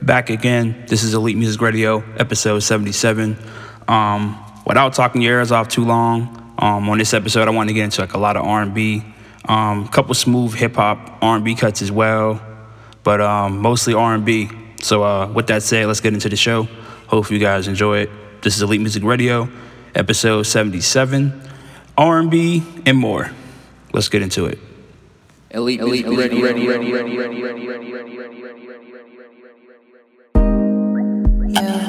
Back again. This is Elite Music Radio, episode 77. Um, without talking your ears off too long, um, on this episode, I want to get into like a lot of R&B, um, a couple smooth hip hop R&B cuts as well, but um, mostly R&B. So uh, with that said, let's get into the show. Hope you guys enjoy it. This is Elite Music Radio, episode 77, R&B and more. Let's get into it. Elite, elite, ready, ready, ready, ready, ready, ready, ready, ready, ready, ready, ready, Yeah.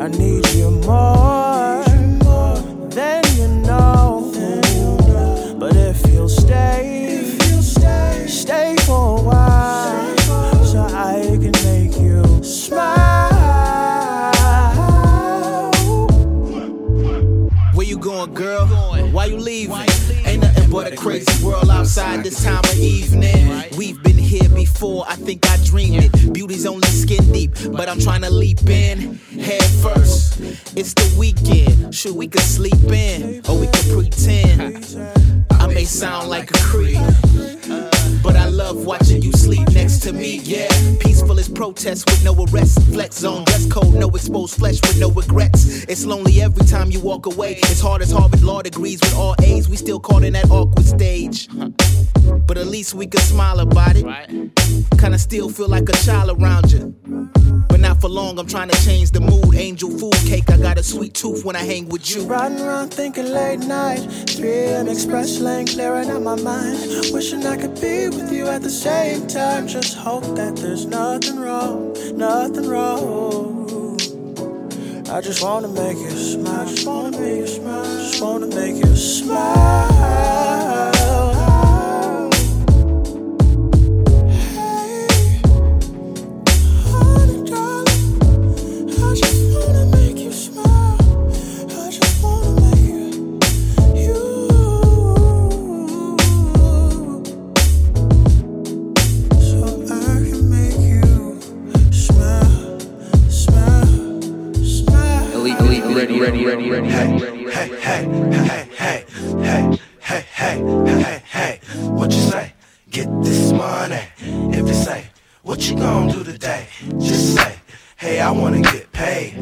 I need you more than you know. But if you'll stay, stay for a while, so I can make you smile. Where you going, girl? Why you leaving? Ain't nothing but a crazy world outside this time of evening. We've been here before, I think I dreamed it. Beauty's only skin deep, but I'm trying to leap in head first. It's the weekend, sure we could sleep in, or we could pretend. I may sound like a creep. But I love watching you sleep next to me, yeah. Peaceful as protest with no arrest. Flex zone, dress code, no exposed flesh with no regrets. It's lonely every time you walk away. It's hard as Harvard Law degrees with all A's. We still caught in that awkward stage. But at least we can smile about it. Kinda still feel like a child around you. But not for long, I'm trying to change the mood. Angel food cake, I got a sweet tooth when I hang with you. Riding around thinking late night, 3am express lane clearing out my mind. Wishing I could be with you at the same time. Just hope that there's nothing wrong, nothing wrong. I just wanna make you smile, just wanna make you smile, just wanna make you smile. radio. radio, radio, radio. Hey, hey, hey, hey, hey, hey, hey, hey, hey, hey. What you say? Get this money. If you say, what you gonna do today? Just say, hey, I wanna get paid.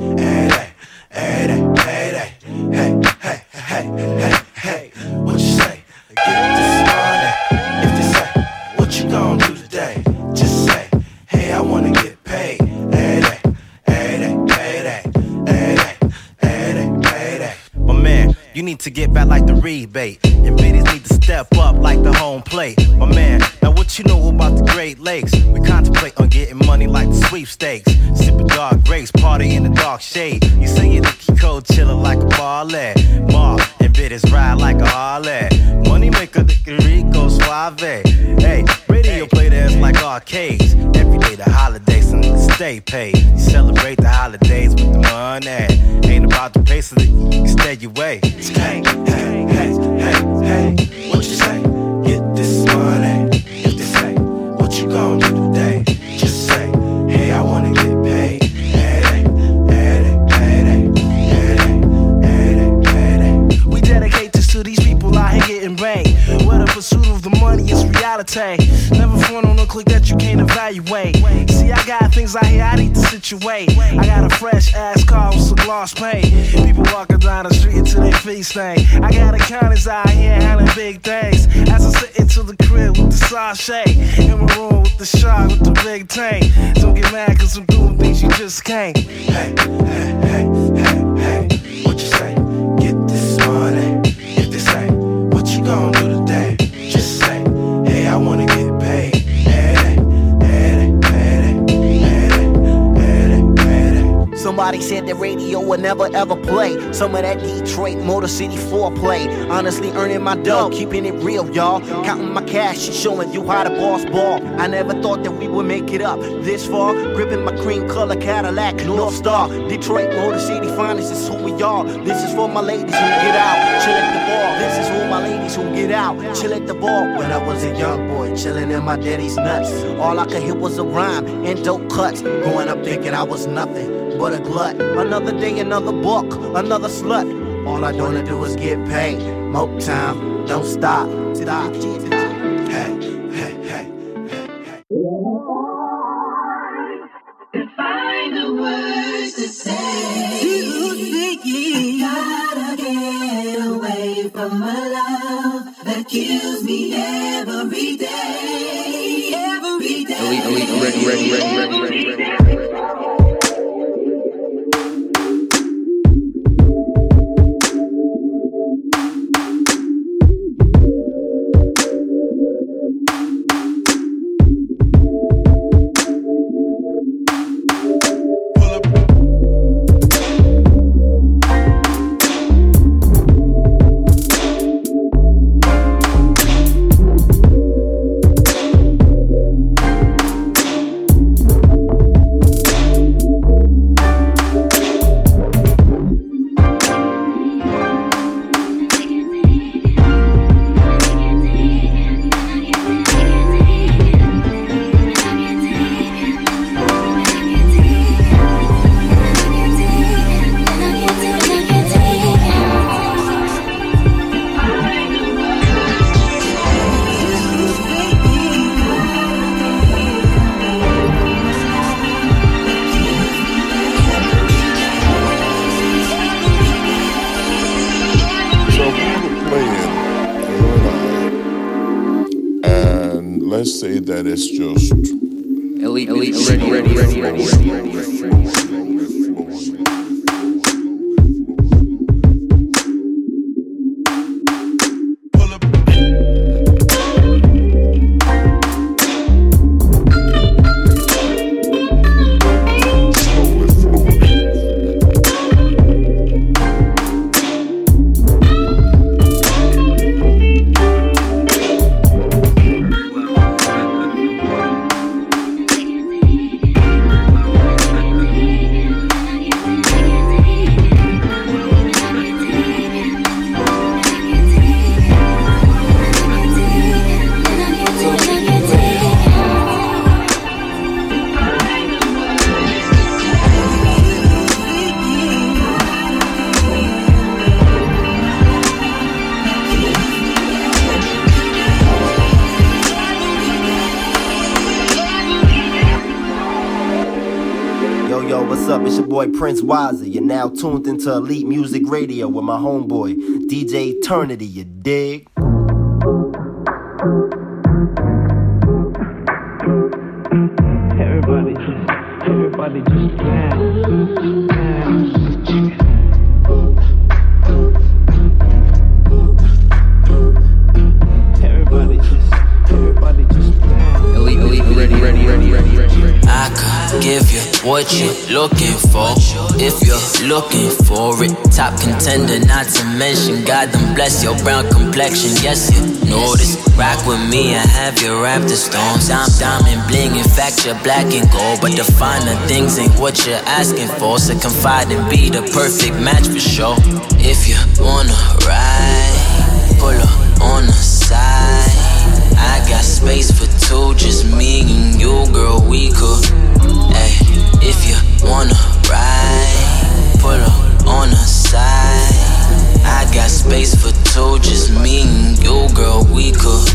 said that radio would never ever play. Some of that Detroit Motor City foreplay. Honestly, earning my dough, keeping it real, y'all. Counting my cash and showing you how to boss ball. I never thought that we would make it up this far. Gripping my cream color Cadillac, North Star. Detroit Motor City finest is who we are. This is for my ladies who get out, chill at the bar. This is for my ladies who get out, chill at the bar. When I was a young boy, chilling in my daddy's nuts. All I could hear was a rhyme and dope cuts. Growing up thinking I was nothing but a glut. Another day, another book, another slut. All I wanna do is get paid. Moke time, don't stop. Stop. Hey, hey, hey, hey, hey. From a love that kills me every day. Every day. Elite, elite, ready, ready, ready, ready, ready, ready. Prince Wiser. You're now tuned into Elite Music Radio with my homeboy, DJ Eternity, you dig? Everybody just, everybody just dance, you what you're looking for if you're looking for it. Top contender, not to mention God them bless your brown complexion. Yes, you notice. Rock with me and have your raptor stones. I'm diamond bling, in fact you're black and gold. But the finer things ain't what you're asking for. So confide and be the perfect match for sure. If you wanna ride, pull up on the side. I got space for two, just me and you, girl. We could, hey, if you wanna ride, pull up on the side. I got space for two, just me and you, girl. We could,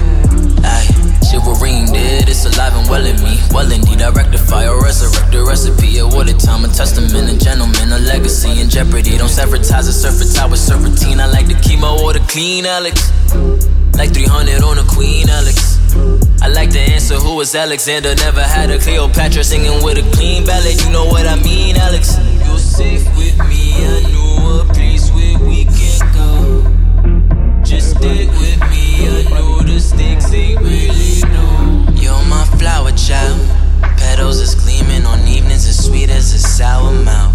hey. Chivalry did, it's alive and well in me. Well indeed, I rectify or resurrect the recipe. A time, a testament, a gentleman, a legacy in jeopardy. Don't sabotage a surface with serpentine. I like to keep my water clean, Alex. Like 300 on a Queen Alex. I like to answer who was Alexander. Never had a Cleopatra singing with a clean ballad. You know what I mean, Alex? You're safe with me. I know a place where we can go. Just stick with me. I know the stakes ain't really low. You're my flower child. Petals is gleaming on evenings as sweet as a sour mouth.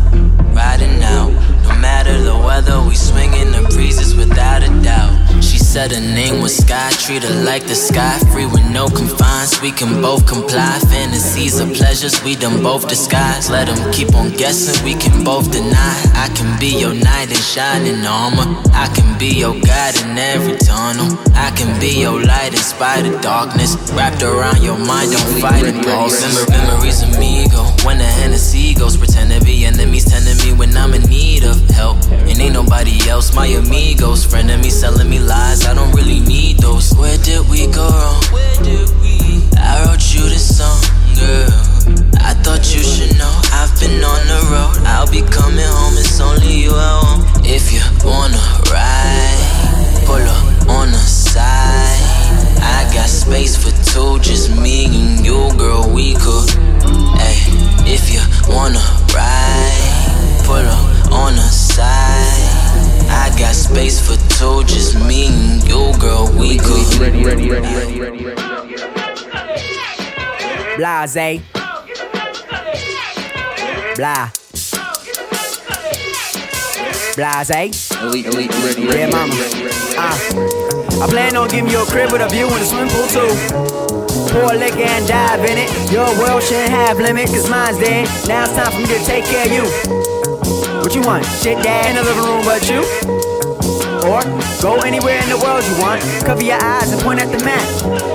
Riding out, no matter the weather, we swinging the breezes without a doubt. She said her name was Sky, treat her like the sky, free with no confines. We can both comply. Fantasies of pleasures, we done both disguise. Let them keep on guessing, we can both deny. I can be your knight in shining armor. I can be your guide in every tunnel. I can be your light in spite of darkness. Wrapped around your mind, don't fight it, pulse. Remember, memories of me go. When the Hennessy goes, pretend to be enemies, tending me when I'm in need of help. And ain't nobody else, my amigos. Friend of me selling me lies, I don't really need those. Where did we go wrong? Where did we? I wrote you this song, girl. I thought you should know I've been on the road. I'll be coming home, it's only you I want. If you wanna ride, pull up on the side. I got space for two, just me and you, girl. We could, hey, if you wanna ride, pull up on the side. I got space for two, just me and you, girl. We could. Ready, ready, ready, ready, ready, ready. Blase. Blah. Blase. Elite, elite, ready, Yeah, mama. ready, ready, ready. Uh, I plan on giving you a crib with a view and a swimming pool too. Pour a liquor and dive in it. Your world shouldn't have limit, cause mine's dead. Now it's time for me to take care of you. What you want? Shit dad in the living room but you? Or go anywhere in the world you want. Cover your eyes and point at the map.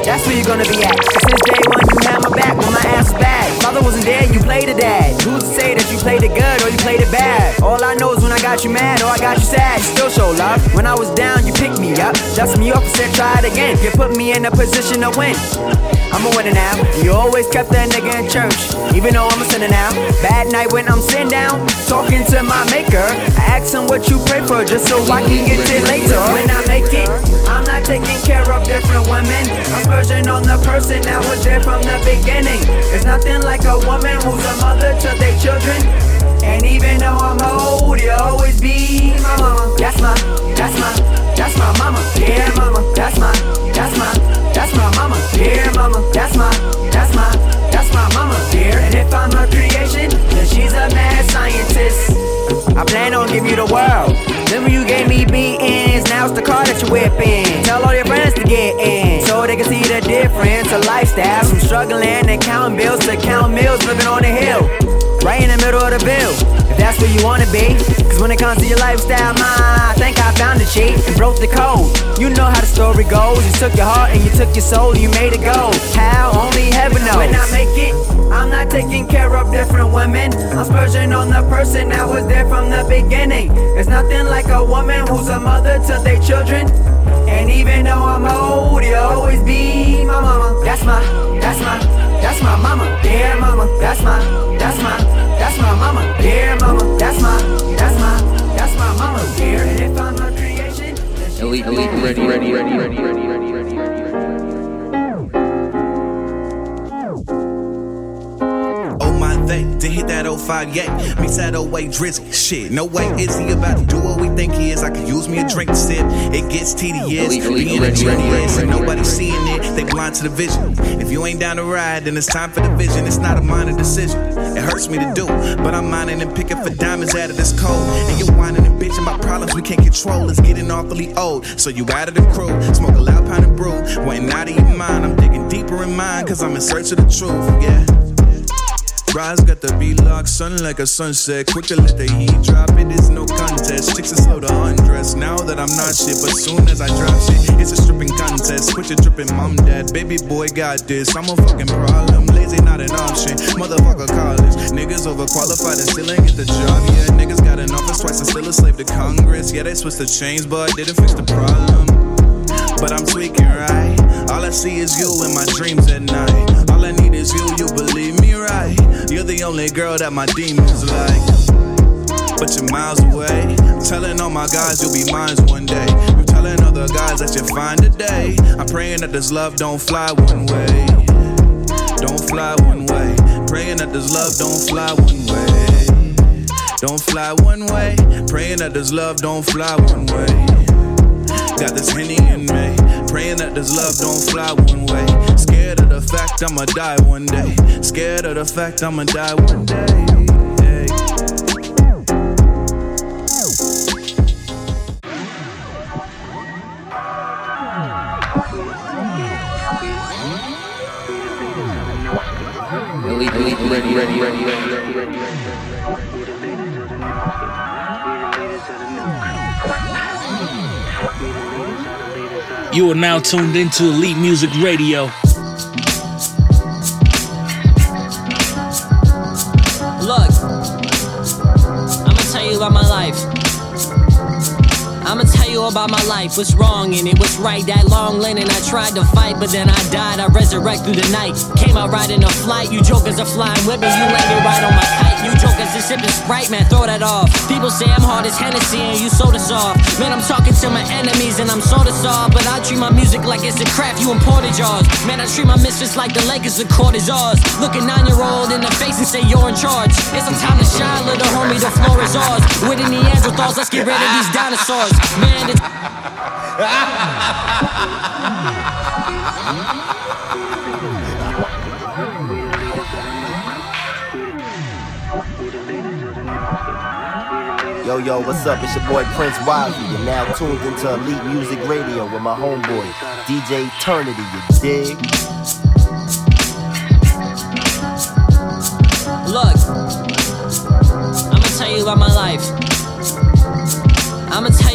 That's where you're gonna be at. since day one you had my back when my ass was bad. Father wasn't there, you played the dad. Who's to say that you played it good or you played it bad? All I know is when I got you mad or I got you sad, you still show love. When I was down, you picked me up, dust me off and said try it again. You put me in a position to win. I'm a winner now. You always kept that nigga in church, even though I'm a sinner now. Bad night when I'm sitting down, talking to my maker. I ask him what you pray for, just so I can get it later. When I make it, I'm not taking care of different women. I'm splurging on the person that was there from the beginning. There's nothing like a woman who's a mother to their children. And even though I'm old, you'll always be my mama. That's my, that's my, that's my mama. Yeah, mama. That's my, that's my, that's my mama. Yeah, mama. That's my, that's my, that's my mama. Dear, and if I'm a creation, then she's a mad scientist. I plan on giving you the world. Remember you gave me beatings, now it's the car that you're whipping. Tell all your friends to get in, so they can see the difference of lifestyle. From struggling and counting bills to count meals, living on the hill. Right in the middle of the bill, if that's where you wanna be. Cause when it comes to your lifestyle, ma, I think I found the cheat and broke the code. You know how the story goes. You took your heart and you took your soul, you made it go. How? Only heaven knows. When I make it, I'm not taking care of different women. I'm splurging on the person that was there from the beginning. There's nothing like a woman who's a mother to their children. And even though I'm old, you'll always be my mama. That's my, that's my, that's my mama. Dear mama, that's my, that's my, that's my mama. Dear mama, that's my, that's my, that's my mama. Dear, if I'm her creation, then she's elite, elite, ready, ready, ready, ready, ready. They, to hit that 05 yay. Meets that 08 drizzy. Shit, no way is he about to do what we think he is. I could use me a drink to sip. It gets tedious. Being a genius and ready. seeing it. They blind to the vision. If you ain't down to ride, then it's time for the vision. It's not a minor decision. It hurts me to do, but I'm mining and picking for diamonds out of this cold. And you're whining and bitching about problems we can't control. It's getting awfully old. So you out of the crew, smoke a loud pound and brew. Wanting out of your mind, I'm digging deeper in mine, cause I'm in search of the truth. Yeah. Rise got the locked, sun like a sunset. Quick to let the heat drop, it is no contest. Chicks are slow to undress. Now that I'm not shit, but soon as I drop shit, it's a stripping contest. Quit your tripping, mom, dad. Baby boy got this. I'm a fucking problem. Lazy, not an option. Motherfucker college. Niggas overqualified and still ain't get the job. Yeah, niggas got an office twice and still a slave to Congress. Yeah, they switched the chains, but didn't fix the problem but I'm tweaking right. All I see is you in my dreams at night. All I need is you, you believe me right. You're the only girl that my demons like. But you're miles away. Telling all my guys you'll be mine one day. You're telling other guys that you're fine today. I'm praying that this love don't fly one way. Don't fly one way. Praying that this love don't fly one way. Don't fly one way. Praying that this love don't fly one way. Got this henny in me. Praying that this love don't fly one way. Scared of the fact I'ma die one day. Scared of the fact I'ma die one day. Elite, ready, ready, ready, ready, ready, ready, ready. You are now tuned into Elite Music Radio. About my life. What's wrong in it? What's right? That long lane and I tried to fight, but then I died. I resurrect through the night. Came out riding a flight. You jokers are flying with me. You landed right on my kite. You jokers are sipping Sprite, man. Throw that off. People say I'm hard as Hennessy and you soda soft. Man, I'm talking to my enemies and I'm soda soft. But I treat my music like it's a craft. You imported yours. Man, I treat my mistress like the Lakers the court is ours. Look a nine year old in the face and say you're in charge. It's some time to shine, little homie. The floor is ours. With the Neanderthals, let's get rid of these dinosaurs. Man, it's Yo, yo, what's up? It's your boy Prince Wisely. You're now tuned into Elite Music Radio with my homeboy, DJ Eternity, you dig? Look, I'ma tell you about my life.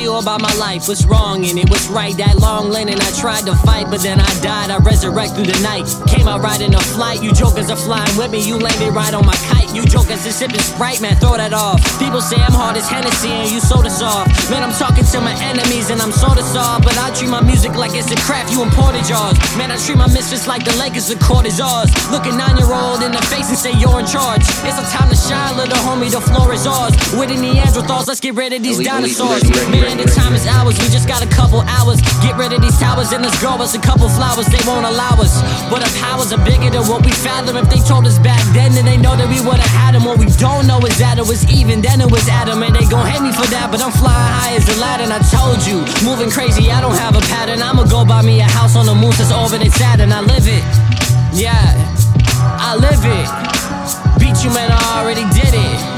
About my life. What's wrong in it? What's right? That long lane and I tried to fight, but then I died. I resurrect through the night. Came out riding a flight. You jokers are flying with me. You landed right on my kite. You jokers are sipping Sprite, man. Throw that off. People say I'm hard as Hennessy and you soda soft. Man, I'm talking to my enemies and I'm soda soft. But I treat my music like it's a craft. You imported yours. Man, I treat my mistress like the Lakers the court is ours. Look a nine year old in the face and say you're in charge. It's a time to shine, little homie. The floor is ours. With the Neanderthals, let's get rid of these dinosaurs. Man, the time is ours. We just got a couple hours. Get rid of these towers and let's grow us a couple flowers. They won't allow us. But our powers are bigger than what we fathom. If they told us back then, then they know that we would've had them. What we don't know is that it was even, then it was Adam. And they gon' hate me for that, but I'm flying high as a Aladdin. I told you, moving crazy, I don't have a pattern. I'ma go buy me a house on the moon since orbiting Saturn. I live it. Yeah, I live it. Beat you, man, I already did it.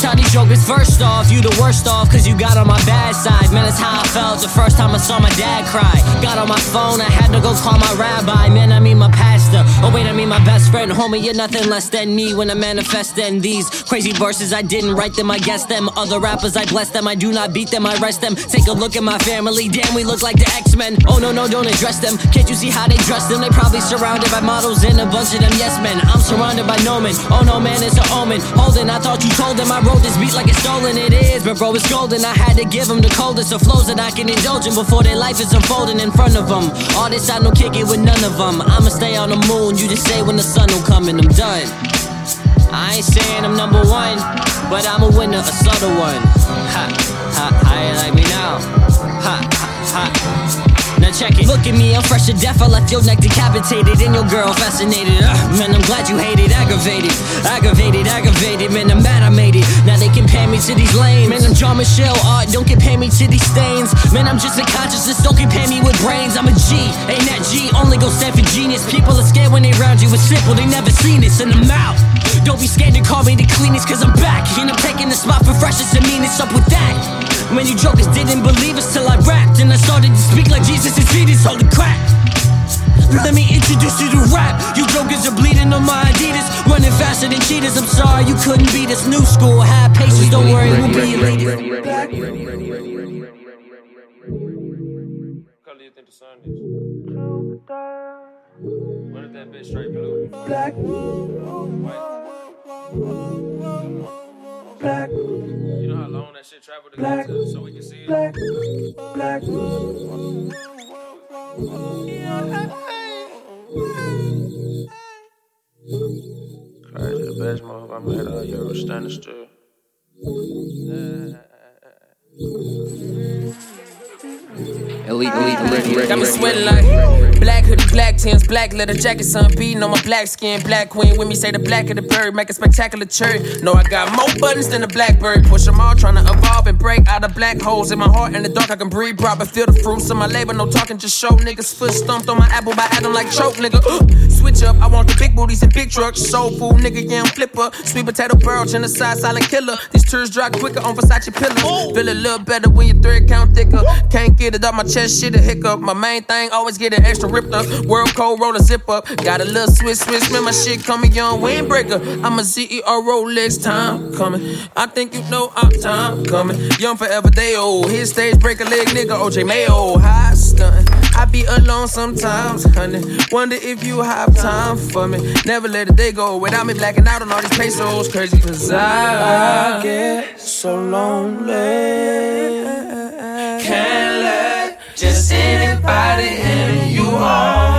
Tell these jokers first off, you the worst off, cause you got on my bad side. Man, that's how I felt the first time I saw my dad cry. Got on my phone, I had to go call my rabbi. Man, I mean my pastor. Oh, wait, I mean my best friend. Homie, you're nothing less than me when I manifest in these crazy verses. I didn't write them, I guess them. Other rappers, I bless them. I do not beat them, I rest them. Take a look at my family. Damn, we look like the X Men. Oh, no, no, don't address them. Can't you see how they dress them? They probably surrounded by models and a bunch of them yes men. I'm surrounded by no men. Oh, no, man, it's an omen. Holden, I thought you told them I wrote this beat like it's stolen. It is, but bro, it's golden. I had to give them the coldest of flows that I can indulge in before their life is unfolding in front of them. All this, I don't kick it with none of them. I'ma stay on the moon. You just say when the sun will come and I'm done. I ain't saying I'm number one, but I'm a winner, a subtle one. Ha. How you like me now? Ha, ha, ha. Check it. Look at me, I'm fresh to death. I left your neck decapitated and your girl fascinated. Ugh, man, I'm glad you hate it. Aggravated, aggravated, aggravated. Man, I'm mad I made it. Now they compare me to these lames. Man, I'm John Michelle art. Don't compare me to these stains. Man, I'm just a consciousness. Don't compare me with brains. I'm a G. Ain't that G? Only go stand for genius. People are scared when they round you. It's simple. They never seen this, and I'm out. Don't be scared to call me the cleanest, cause I'm back. And I'm taking the spot for freshest and meanest up with that. Many jokers didn't believe us till I rapped. And I started to speak like Jesus and see this holy crap. Let me introduce you to rap. You jokers are bleeding on my Adidas. Running faster than cheaters. I'm sorry you couldn't beat us. New school, have patience. Don't worry, we'll be elite. What color you think the sun is? What if that bitch straight blue? Black. Black. That shit traveled to Black. get so we can see it? Black. Black. Crazy, the best move I made all year was standing still. Elite, elite, ready, ready, Got me sweating like black hoodie, black Tims, black leather jacket, sun beating on my black skin. Black queen with me say the black of the bird, make a spectacular cherry. No, I got more buttons than a blackbird. Push them all, trying to evolve and break out of black holes in my heart. In the dark, I can breathe proper, feel the fruits of my labor. No talking, just show niggas foot stomped on my apple by Adam like choke, nigga. Switch up, I want the big booties and big trucks. Soul food, nigga, yeah, I'm flipper. Sweet potato barrel, genocide, silent killer. These tears dry quicker on Versace pillows. Feel a little better when your thread count thicker. Can't get it up my chest, shit a hiccup. My main thing, always get an extra ripped up. World code, roll a zip up. Got a little Swiss, Swiss, man, my shit coming, young windbreaker. I'm a CEO Rolex, time coming. I think you know our time coming. Young forever, they old. His stage break a leg, nigga, OJ Mayo. High stunt. I be alone sometimes, honey. Wonder if you have time for me. Never let a day go without me blacking out on all these pesos. Crazy, cause I get so lonely. Can't let just anybody in you home.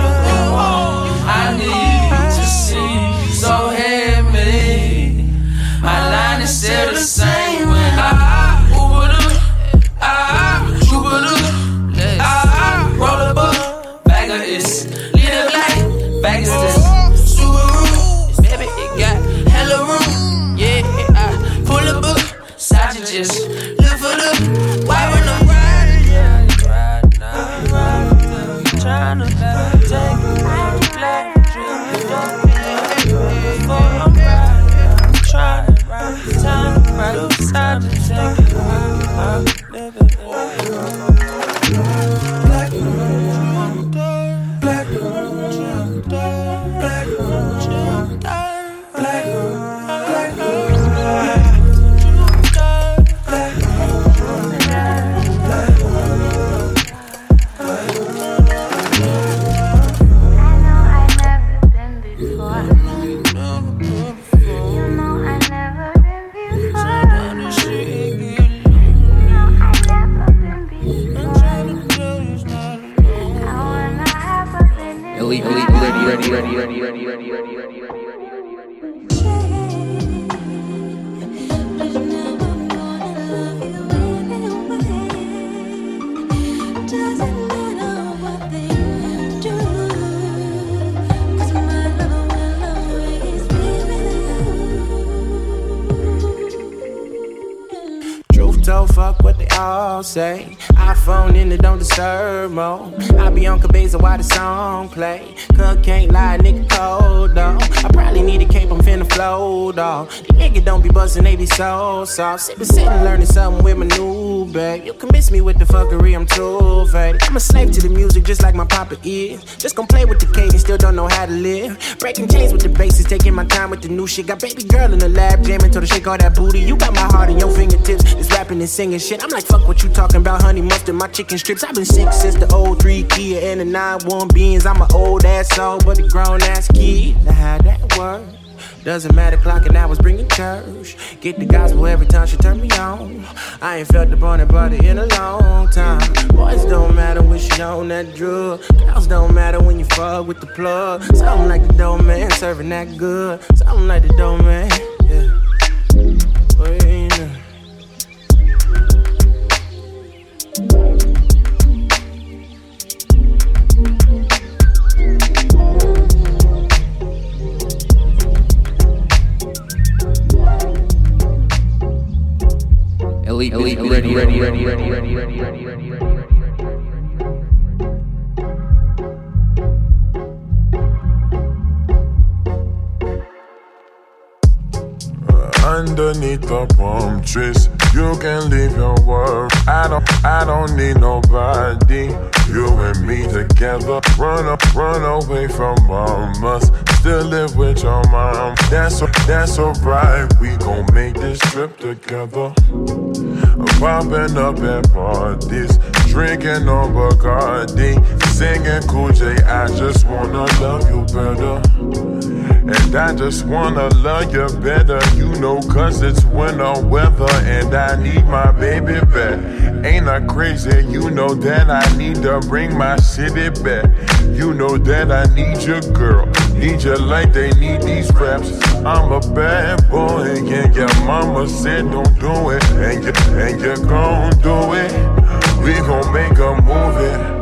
Soft. Sippin', sittin', learning something with my new bag. You can miss me with the fuckery, I'm too faded. I'm a slave to the music, just like my papa is. Just gon' play with the cadence, still don't know how to live. Breaking chains with the bases, taking my time with the new shit. Got baby girl in the lab, jamming, told her shake all that booty. You got my heart in your fingertips. It's rapping and singing shit. I'm like, fuck what you talking about, honey mustard, my chicken strips. I've been sick since the old three Kia and the nine one beans. I'm an old ass soul, but a grown ass kid. Now how that work? Doesn't matter, clocking hours, bringing church. Get the gospel every time she turn me on. I ain't felt the burning body in a long time. Boys don't matter when she on that drug. Girls don't matter when you fuck with the plug. Something like the dough man serving that good. Something like the dough man. Yeah. Elite, elite, elite, uh, underneath the palm trees. You can leave your work. I don't, I don't need nobody. You and me together. Run up, run away from mamas. Still live with your mom. That's that's alright. We gon' make this trip together. Popping up at parties, drinking on Bacardi, singing Cool J. I just wanna love you better. And I just wanna love you better, you know, cause it's winter weather and I need my baby back. Ain't I crazy? You know that I need to bring my city back. You know that I need your girl, need you like they need these raps. I'm a bad boy, and your mama said don't do it, and you, and you gon' do it. We gon' make a movie.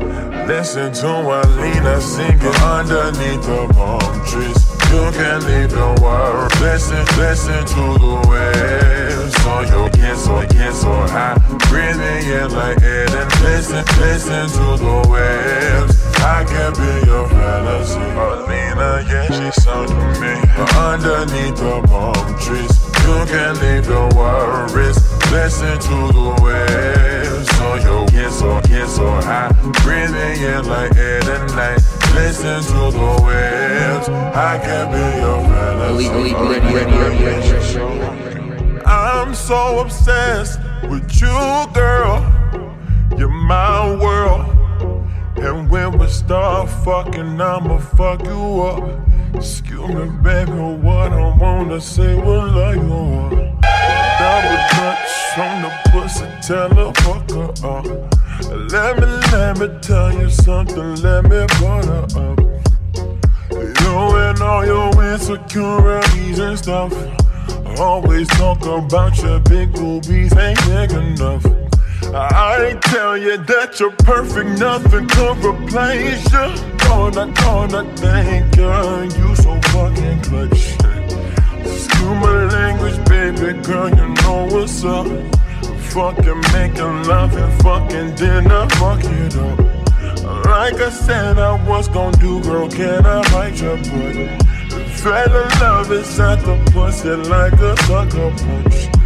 Listen to Alina singing underneath the palm trees. You can leave your world. Listen, listen to the waves. So you get so, get so high. Breathing in like air. And listen, listen to the waves. I can be your fantasy. Alina, yeah, she's so to me. Underneath the palm trees. You can leave your worries. Listen to the waves. So you get so, get so high. Breathing in like air and night. Listen to the waves. I can be your fantasy. I'm so obsessed with you, girl. You're my world. And when we start fucking, I'ma fuck you up. Excuse me, baby, what I wanna say will love you up. Double touch on the pussy, tell her fuck her up. Let me, let me tell you something, let me butter up. You and all your insecurities and stuff. Always talk about your big boobies ain't big enough. I tell you that you're perfect, nothing could replace you. Gonna, gonna thank you, you so fucking clutch. Excuse my language, baby girl, you know what's up. Fucking making love and fucking dinner, fuck it up. Like I said, I was gonna do, girl, can I bite your butt? in love at the pussy like a sucker punch.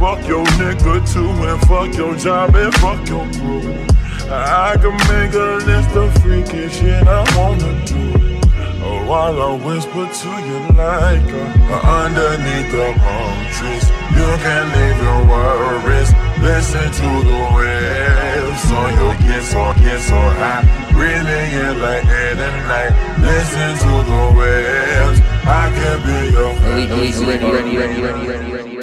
Fuck your nigga too, and fuck your job, and fuck your crew. I can make a list of freaky shit I wanna do. Oh, while I whisper to you like uh, underneath the palm trees. You can leave your worries. Listen to the waves. So you get so, get so high. Breathing in like air and night. Listen to the waves. I can be your elite, ready, ready, ready, ready, ready, ready, ready.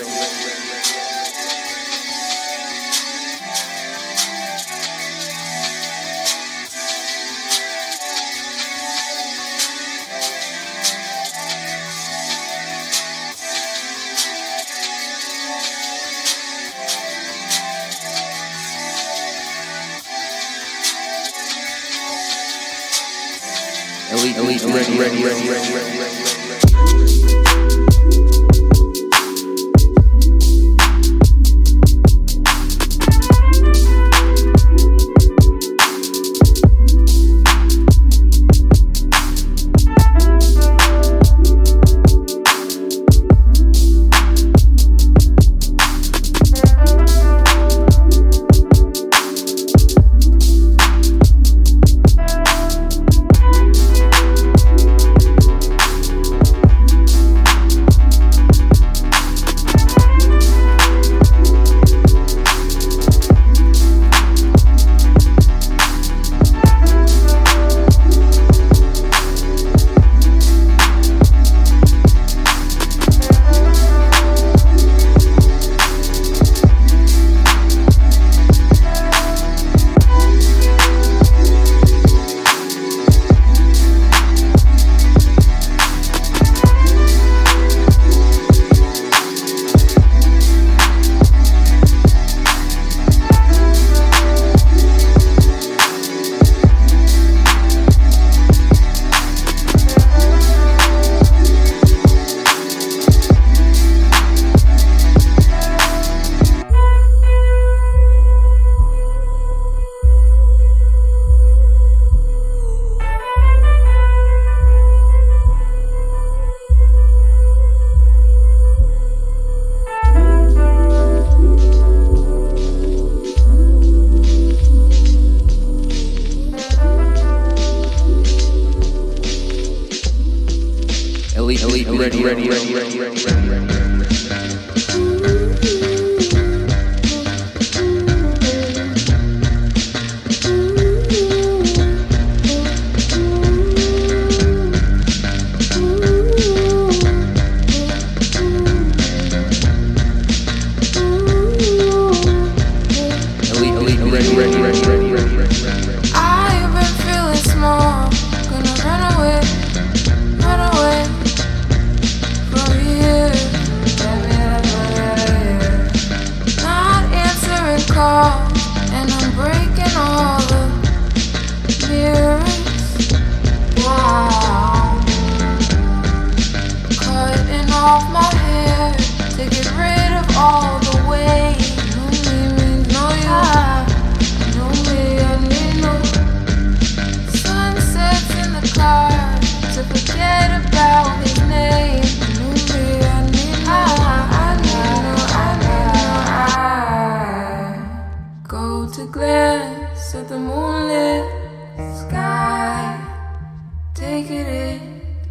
Take it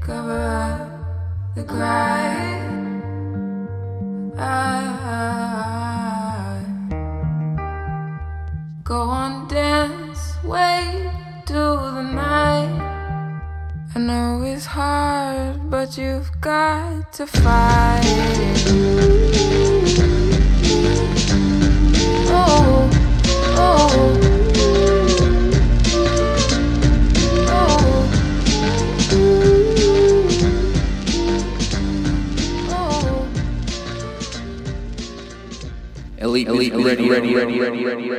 cover up the cry. I go on dance way to the night. I know it's hard, but you've got to fight. Elite, elite, ready, ready, ready, ready, ready, ready, ready, ready.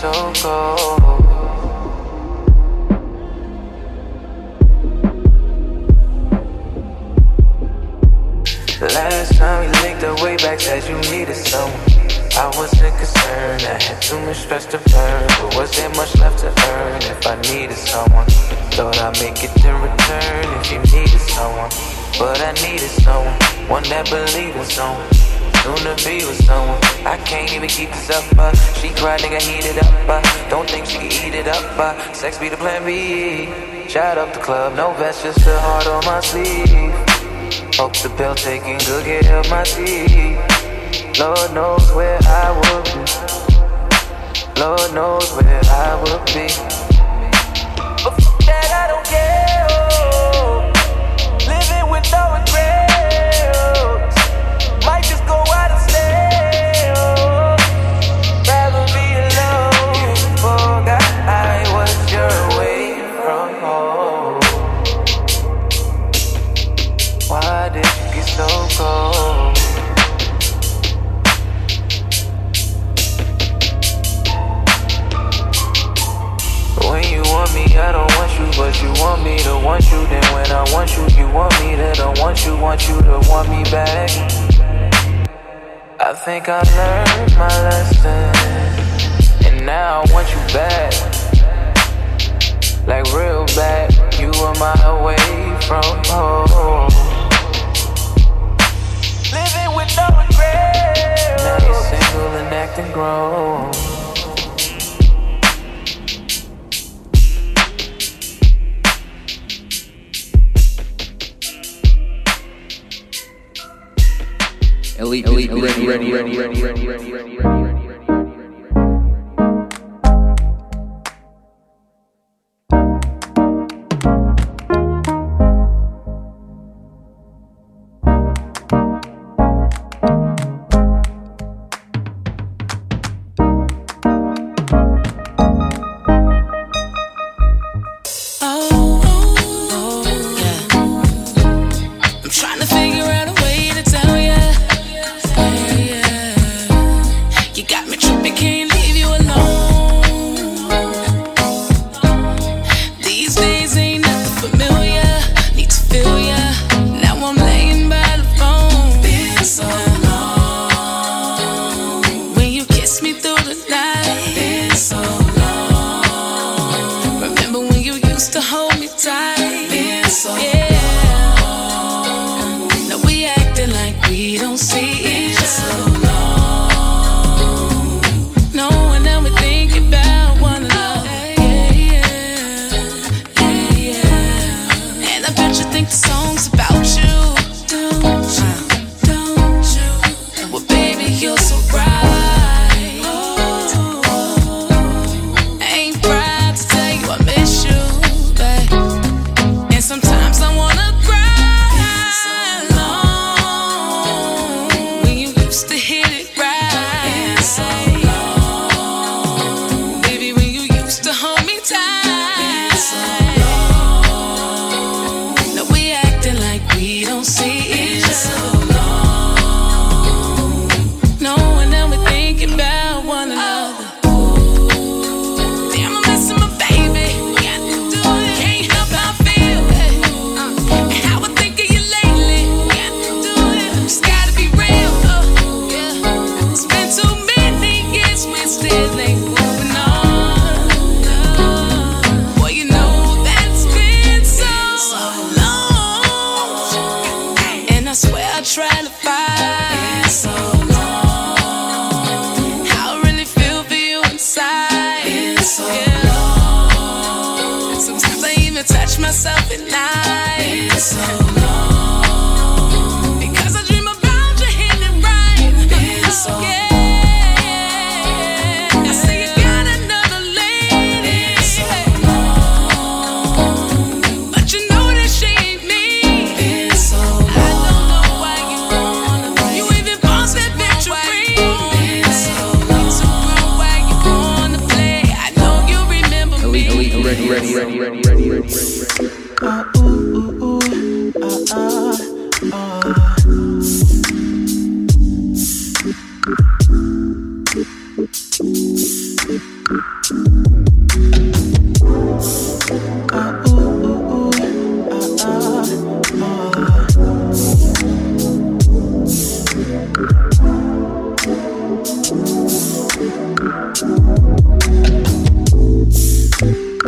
So cold? Last time you linked up way back, said you needed someone. I wasn't concerned, I had too much stress to burn. But was there much left to earn if I needed someone? Thought I'd make it in return if you needed someone. But I needed someone, one that believed in someone. Soon to be with someone. I can't even keep this up, uh. She cried, nigga, heat it up, uh. Don't think she can eat it up, uh. Sex be the plan B. Shot up the club, no vest, just a heart on my sleeve. Hope the pill taking good care of my teeth. Lord knows where I would be. Lord knows where I would be. But that, I don't care. Living with no regrets. You, but you want me to want you. Then when I want you, you want me to don't want you, want you to want me back. I think I learned my lesson, and now I want you back. Like real bad, you were my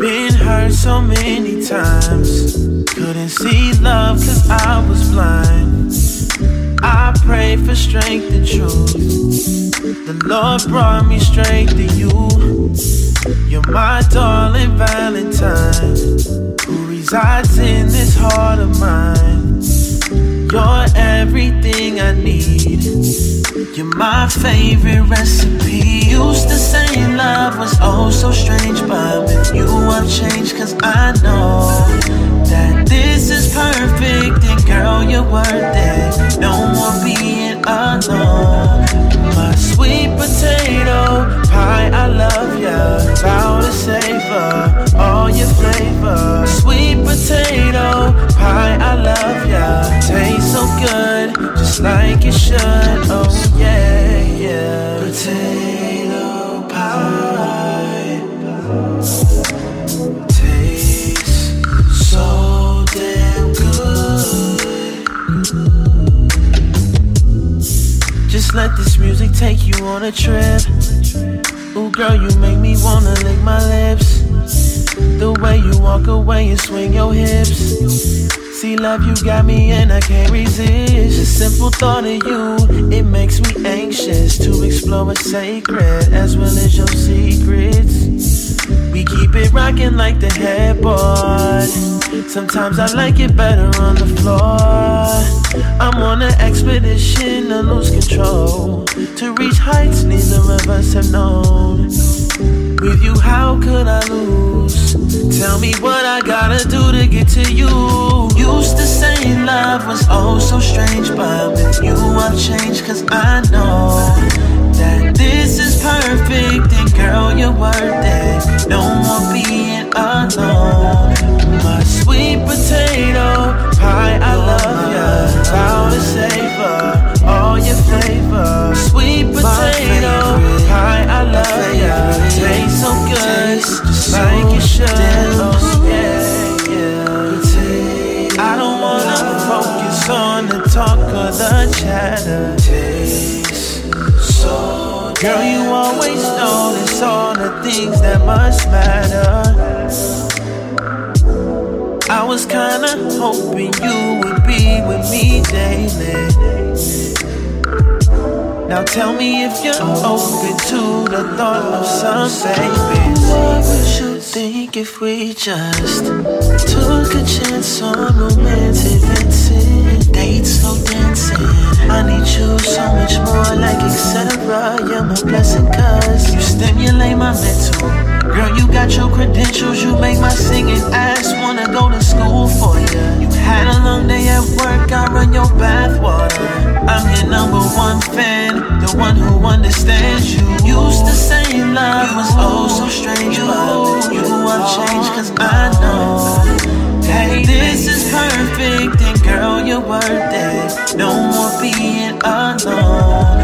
Been hurt so many times. Couldn't see love cause I was blind. I prayed for strength and truth. The Lord brought me straight to you. You're my darling Valentine, who resides in this heart of mine. You're everything I need. You're my favorite recipe. Used to say love was oh so strange, but with you I've changed, cause I know that this is perfect. And girl, you're worth it. No more being alone. My sweet potato pie, I love ya. Bow to savor all your flavor. Sweet potato pie, good, just like it should. Oh yeah, yeah. Potato pie tastes so damn good. Just let this music take you on a trip. Ooh, girl, you make me wanna lick my lips. The way you walk away and swing your hips. See, love, you got me and I can't resist. The simple thought of you, it makes me anxious to explore what's sacred as well as your secrets. We keep it rocking like the headboard. Sometimes I like it better on the floor. I'm on an expedition to lose control. To reach heights neither of us have known. With you, how could I lose? Tell me what I gotta do to get to you. Used to say love was oh so strange, but with you I've changed, cause I know that this is perfect. And girl, you're worth it. No more being alone. My sweet potato pie, I love ya. Bow to savor all your flavor. Sweet potato pie, I love ya. Tastes so good, like it should. Girl, you always notice all the things that must matter. I was kinda hoping you would be with me daily. Now tell me if you're open to the thought of some babies. What would you think if we just took a chance on romantic dancing? Dates, no dancing. I need you so much more, like etc. You're my blessing, cause you stimulate my mental. Girl, you got your credentials, you make my singing ass wanna go to school for you. You had a long day at work, I run your bathwater. I'm your number one fan, the one who understands you. Used to say love was oh so strange, but you I've changed, cause I know. Hey, this is perfect, and girl, you're worth it. No more being alone.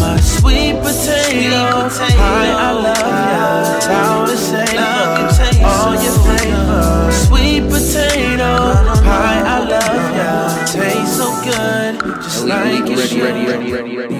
My sweet potato pie, I love ya. Bow to savor all your flavor. Sweet potato pie, I love ya. Tastes so good, just like ready, it should.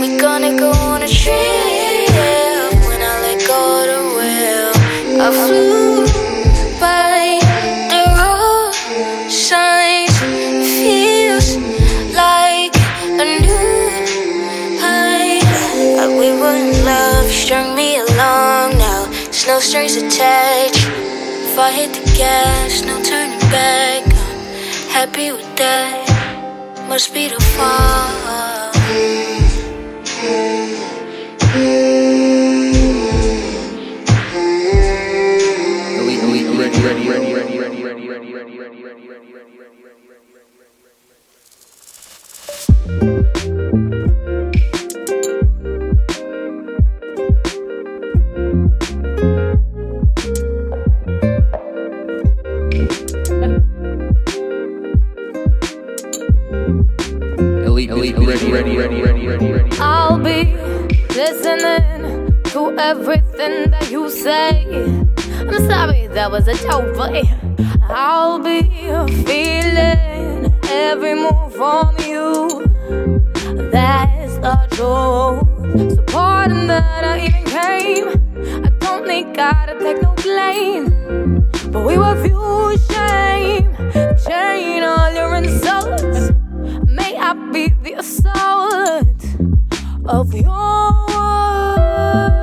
We gonna go on a trip when I let go of the wheel. I flew by the road signs. Feels like a new high. Like we were in love, strung me along now. There's no strings attached. If I hit the gas, no turning back. I'm happy with that. Must be the fall hey, hey. Ready, ready, ready, ready, ready, ready. I'll be listening to everything that you say. I'm sorry that was a joke, but I'll be feeling every move from you. That's the truth. So pardon that I even came. I don't think I'd take no blame, but we were few shame. Chain all your insults. I be the assault of your word.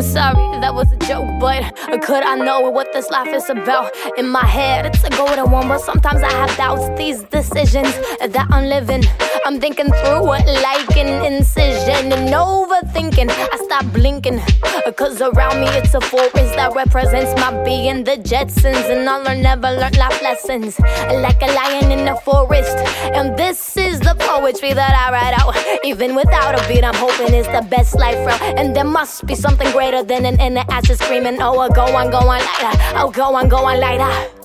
Sorry that was a joke, but could I know what this life is about? In my head, it's a golden one, but sometimes I have doubts. These decisions that I'm living, I'm thinking through it like an incision and overthinking. I stop blinking, cause around me it's a forest that represents my being, the Jetsons, and I'll never learn life lessons like a lion in the forest. And this is the poetry that I write out. Even without a beat, I'm hoping it's the best life route. And there must be something greater than an inner acid screaming, Oh, uh, go on, go on, lighter. Oh, go on, go on, lighter.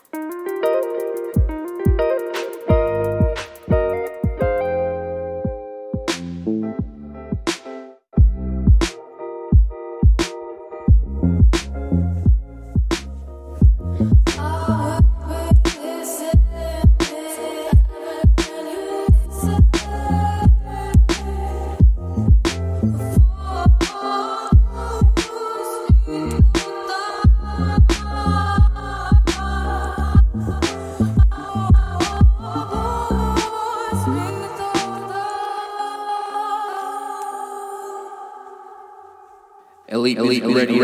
Ready.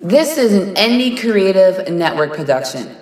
This is an Indie Creative Network production.